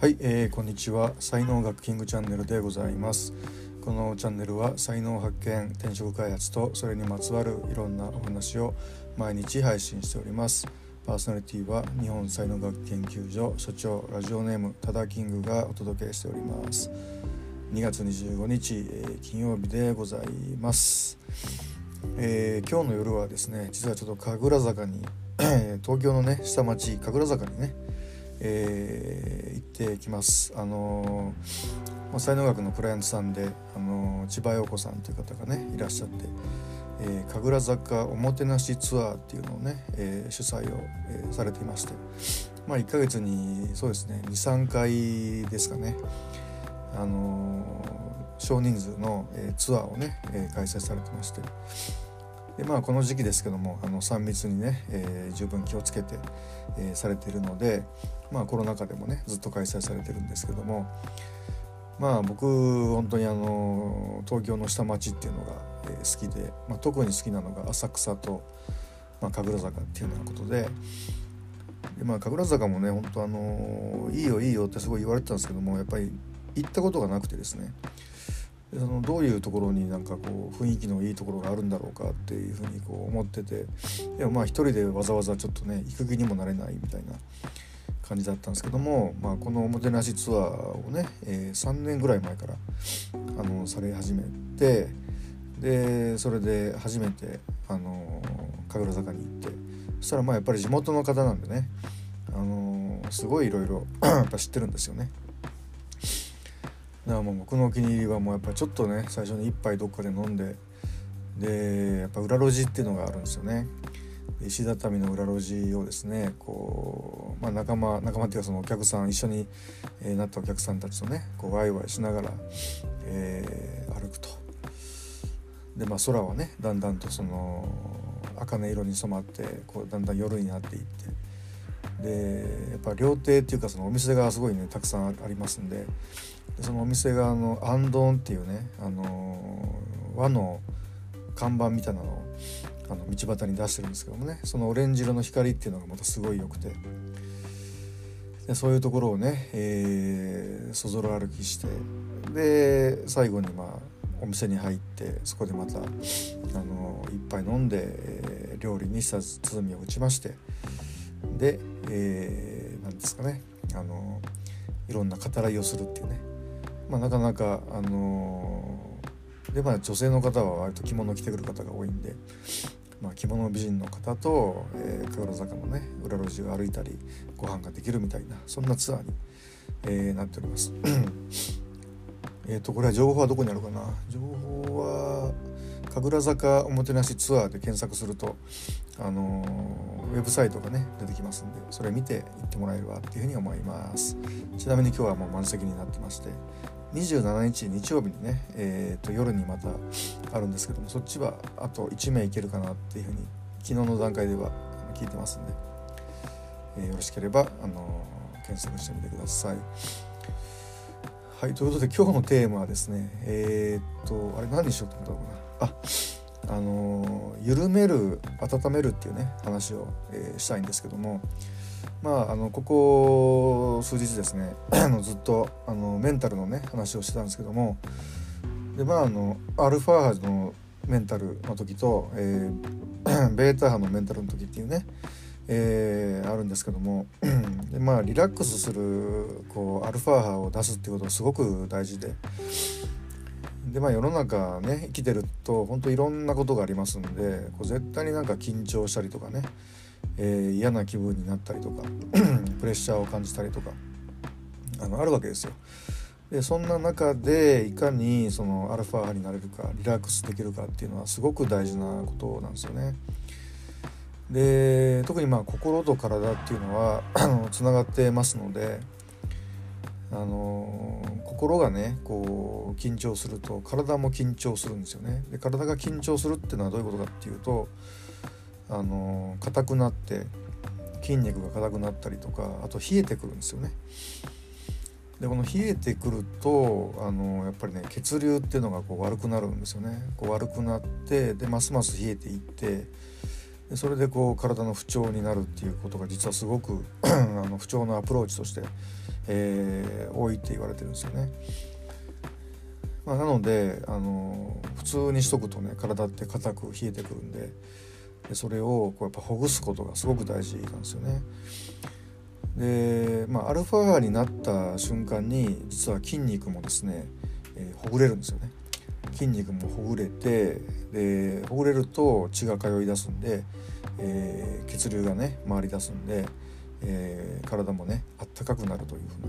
はい、えー、こんにちは。才能学キングチャンネルでございます。このチャンネルは才能発見転職開発とそれにまつわるいろんなお話を毎日配信しております。パーソナリティは日本才能学研究所所長ラジオネームタダキングがお届けしております。2月25日、えー、金曜日でございます、えー、今日の夜はですね実はちょっと神楽坂に東京のね下町神楽坂にねえー、行ってきます。あのまあ、才能学のクライアントさんで、あの千葉陽子さんという方がねいらっしゃって、えー、神楽坂おもてなしツアーっていうのをね、えー、主催を、えー、されていまして、まあ、1ヶ月にそうですね23回ですかね、あの少人数の、えツアーをね、え開催されてまして。でまあこの時期ですけどもあの3密にね、えー、十分気をつけて、えー、されているので、まあ、コロナ禍でもねずっと開催されてるんですけどもまあ僕本当にあの東京の下町っていうのが、えー、好きで、まあ、特に好きなのが浅草と、まあ、神楽坂っていうようなことで。でまあ、神楽坂もね本当あのいいよいいよってすごい言われてたんですけどもやっぱり行ったことがなくてですねそのどういうところになんかこう雰囲気のいいところがあるんだろうかっていうふうにこう思っててでもまあ一人でわざわざちょっとね行く気にもなれないみたいな感じだったんですけども、まあ、このおもてなしツアーをね、えー、3年ぐらい前からあのされ始めてでそれで初めてあの神楽坂に行ってそしたらまあやっぱり地元の方なんでねあのすごいいろいろ知ってるんですよね。だからもう僕のお気に入りはもうやっぱちょっとね最初に一杯どっかで飲んででやっぱ裏路地っていうのがあるんですよね。石畳の裏路地をですねこう、まあ、仲間仲間っていうかそのお客さん一緒に、なったお客さんたちとねこうワイワイしながら、えー、歩くと。でまあ空はねだんだんとその茜色に染まってこうだんだん夜になっていって。でやっぱ料亭っていうかそのお店がすごいねたくさんありますんでそのお店があのアンドンっていうね、あの和の看板みたいなのをあの道端に出してるんですけどもねそのオレンジ色の光っていうのがまたすごい良くて。でそういうところをね、えー、そぞろ歩きしてで最後にまあお店に入ってそこでまたあの一杯飲んで、えー、料理にした鼓を打ちましてで、えー、なんですかねあのいろんな語らいをするっていうね。まあ、なかなかあのー、でまあ女性の方は割と着物を着てくる方が多いんで、まあ、着物美人の方と、えー、神楽坂のね裏路地を歩いたりご飯ができるみたいなそんなツアーに、えー、なっております。えっとこれは情報はどこにあるかな？情報は神楽坂おもてなしツアーで検索すると、あのー、ウェブサイトがね出てきますんでそれ見て行ってもらえればっていうふうに思いますちなみに今日はもう満席になってまして27日日曜日にね、えー、と夜にまたあるんですけどもそっちはあと1名いけるかなっていうふうに昨日の段階では聞いてますんで、えー、よろしければ、あのー、検索してみてください。はいということで今日のテーマはですねえー、っとあれ何にしようと思ったのかなああの緩める温めるっていうね話を、えしたいんですけどもまあ、あのここ数日ですね ずっとあのメンタルのね話をしてたんですけどもでまああのアルファ波のメンタルの時と、えー、ベータ波のメンタルの時っていうね、えー、あるんですけどもでまあリラックスするこうアルファ波を出すっていうことがすごく大事で。でまあ世の中ね生きてると本当いろんなことがありますんでこう絶対になんか緊張したりとかねえー、嫌な気分になったりとか プレッシャーを感じたりとかあのあるわけですよ。でそんな中でいかにそのアルファ波になれるかリラックスできるかっていうのはすごく大事なことなんですよね。で特にまあ心と体っていうのは つながってますのであの心がねこう緊張すると体も緊張するんですよね。で体が緊張するっていうのはどういうことかっていうとあの硬くなって筋肉が硬くなったりとかあと冷えてくるんですよね。でこの冷えてくるとあのやっぱりね血流っていうのがこう悪くなるんですよね。こう悪くなってでますます冷えていってでそれでこう体の不調になるっていうことが実はすごく あの不調のアプローチとして、えー、多いって言われてるんですよね。まあ、なのであの普通にしとくとね体って硬く冷えてくるんででそれをこうやっぱほぐすことがすごく大事なんですよね。でまあアルファ波になった瞬間に実は筋肉もですね、えー、ほぐれるんですよね。筋肉もほぐれてでほぐれると血が通い出すんで、えー、血流がね回り出すんで、えー、体もねあったかくなるというふうな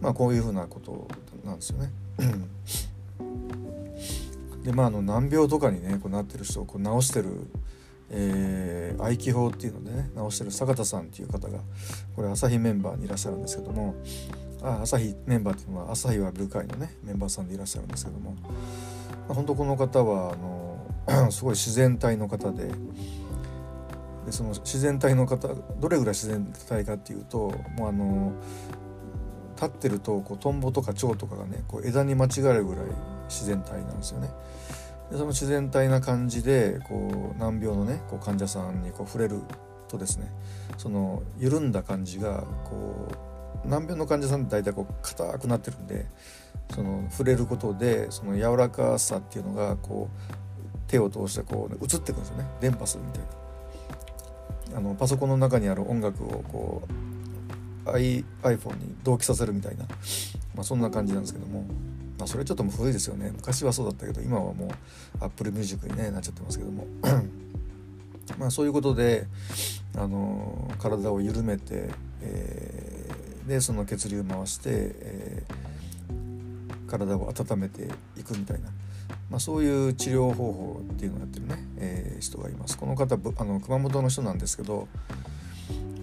まあこういうふうなことなんですよね。でまああの難病とかにねこうなってる人をこう治してる、えー、愛気法っていうのでね治してる坂田さんっていう方がこれ朝日メンバーにいらっしゃるんですけどもあ朝日メンバーっていうのは朝日は部会のねメンバーさんでいらっしゃるんですけども、まあ、本当この方はあの すごい自然体の方で。でその自然体の方どれぐらい自然体かっていうともうあの立ってるとこうトンボとか蝶とかがねこう枝に間違えるぐらい自然体なんですよね。でその自然体な感じでこう難病のねこう患者さんにこう触れるとですねその緩んだ感じがこう難病の患者さんって大体こう硬くなってるんでその触れることでその柔らかさっていうのがこう手を通してこう、ね、移っていくんですよね電波するみたいな。あのパソコンの中にある音楽をこう iPhone に同期させるみたいな、まあ、そんな感じなんですけどもまあ、それちょっと古いですよね。昔はそうだったけど今はもう Apple Music に、ね、なっちゃってますけども。まあそういうことで、あの体を緩めて、えー、でその血流回して、えー、体を温めていくみたいな、まあ、そういう治療方法っていうのをやってるね、えー、人がいます。この方あの熊本の人なんですけど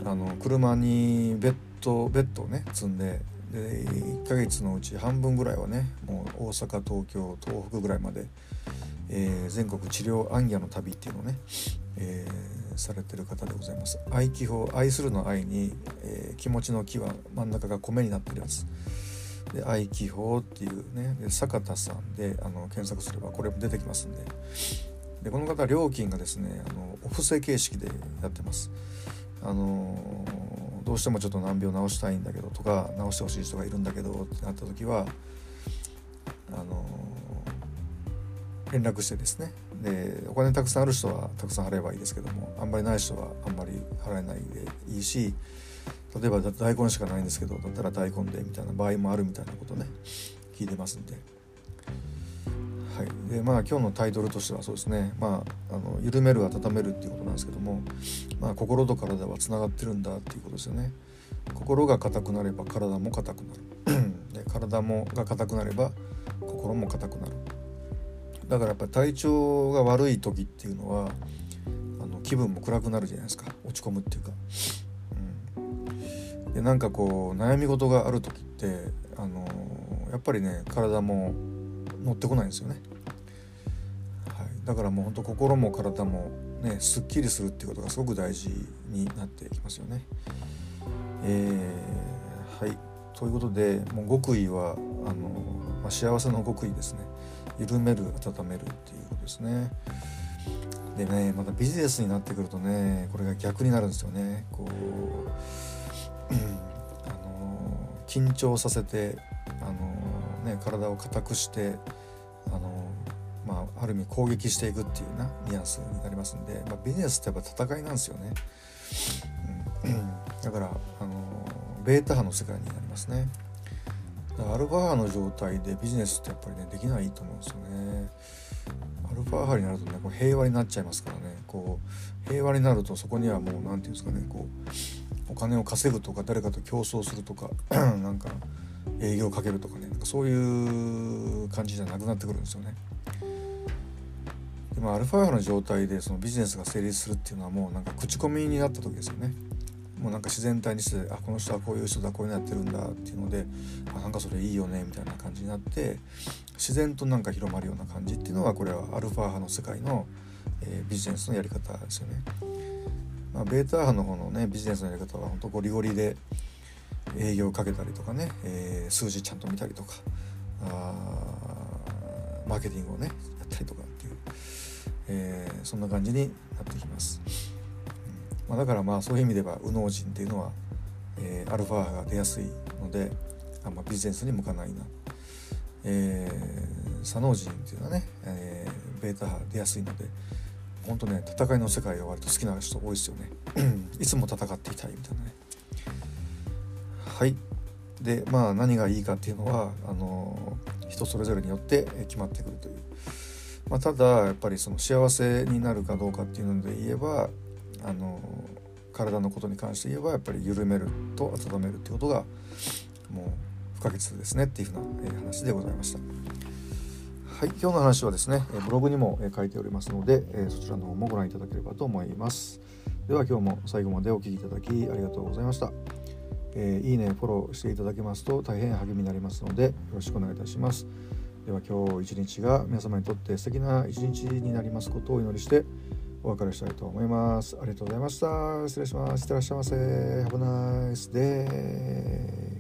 あの車にベッドベッドをね積んでで1ヶ月のうち半分ぐらいはねもう大阪東京東北ぐらいまで、えー、全国治療行脚の旅っていうのをね、えー、されてる方でございます愛気法愛するの愛に、えー、気持ちの気は真ん中が米になってるやつで愛気法っていうねで坂田さんであの検索すればこれも出てきますんで。でこの方料金がですねあのお布施形式でやってます。あのどうしてもちょっと難病治したいんだけどとか治してほしい人がいるんだけどってなった時はあの連絡してですね。でお金たくさんある人はたくさん払えばいいですけどもあんまりない人はあんまり払えないでいいし例えば大根しかないんですけどだったら大根でみたいな場合もあるみたいなことね聞いてますんで。はい、でまあ今日のタイトルとしてはそうですね、まあ、あの緩める温めるっていうことなんですけども、まあ、心と体はつながってるんだっていうことですよね。心が硬くなれば体も硬くなる。で体もが硬くなれば心も硬くなる。だからやっぱり体調が悪い時っていうのはあの気分も暗くなるじゃないですか。落ち込むっていうか、でなんかこう悩み事がある時ってあのやっぱりね体も乗ってこないんですよね、はい、だからもうほんと心も体もねすっきりするっていうことがすごく大事になってきますよね。えー、はいということでもう極意はあの、まあ、幸せの極意ですね緩める温めるっていうことですね。でねまたビジネスになってくるとねこれが逆になるんですよね。こう、緊張させてあの、ね、体を硬くしてあの、まあ、ある意味攻撃していくっていうなニュアンスになりますんで、まあ、ビジネスってやっぱ戦いなんですよね。うん、だからあのベータ波の世界になりますね。アルファ波の状態でビジネスってやっぱりねできないと思うんですよね。アルファ波になるとねこう平和になっちゃいますからねこう平和になるとそこにはもう何て言うんですかねこうお金を稼ぐとか誰かと競争するとか なんか営業かけるとかねなんかそういう感じじゃなくなってくるんですよね。でもアルファ波の状態でそのビジネスが成立するっていうのはもうなんか口コミになった時ですよね。もうなんか自然体にしてあこの人はこういう人だこういうのやってるんだっていうのであなんかそれいいよねみたいな感じになって自然となんか広まるような感じっていうのはこれはアルファ波の世界の、えー、ビジネスのやり方ですよね。まあ、ベータ波の方のねビジネスのやり方は本当ゴリゴリで営業かけたりとかね、えー、数字ちゃんと見たりとかあマーケティングをねやったりとかっていう、えー、そんな感じになってきます、うん。まあ、だからまあそういう意味では右脳人っていうのは、えー、アルファ波が出やすいのであんまビジネスに向かないな、えー、左脳人っていうのはね、えー、ベータ波出やすいので本当ね戦いの世界が割と好きな人多いですよね。いつも戦っていたいみたいなね。はい。でまあ何がいいかっていうのはあの人それぞれによって決まってくるという、まあ、ただやっぱりその幸せになるかどうかっていうので言えばあの体のことに関して言えばやっぱり緩めると温めるっていうことがもう不可欠ですねっていうふうな、え話でございました。はい、今日の話はですねブログにも書いておりますのでそちらの方もご覧いただければと思います。では今日も最後までお聴きいただきありがとうございました。えー、いいねフォローしていただけますと大変励みになりますのでよろしくお願いいたします。では今日一日が皆様にとって素敵な一日になりますことをお祈りしてお別れしたいと思います。ありがとうございました。失礼します。いってらっしゃいませ。Have a nice day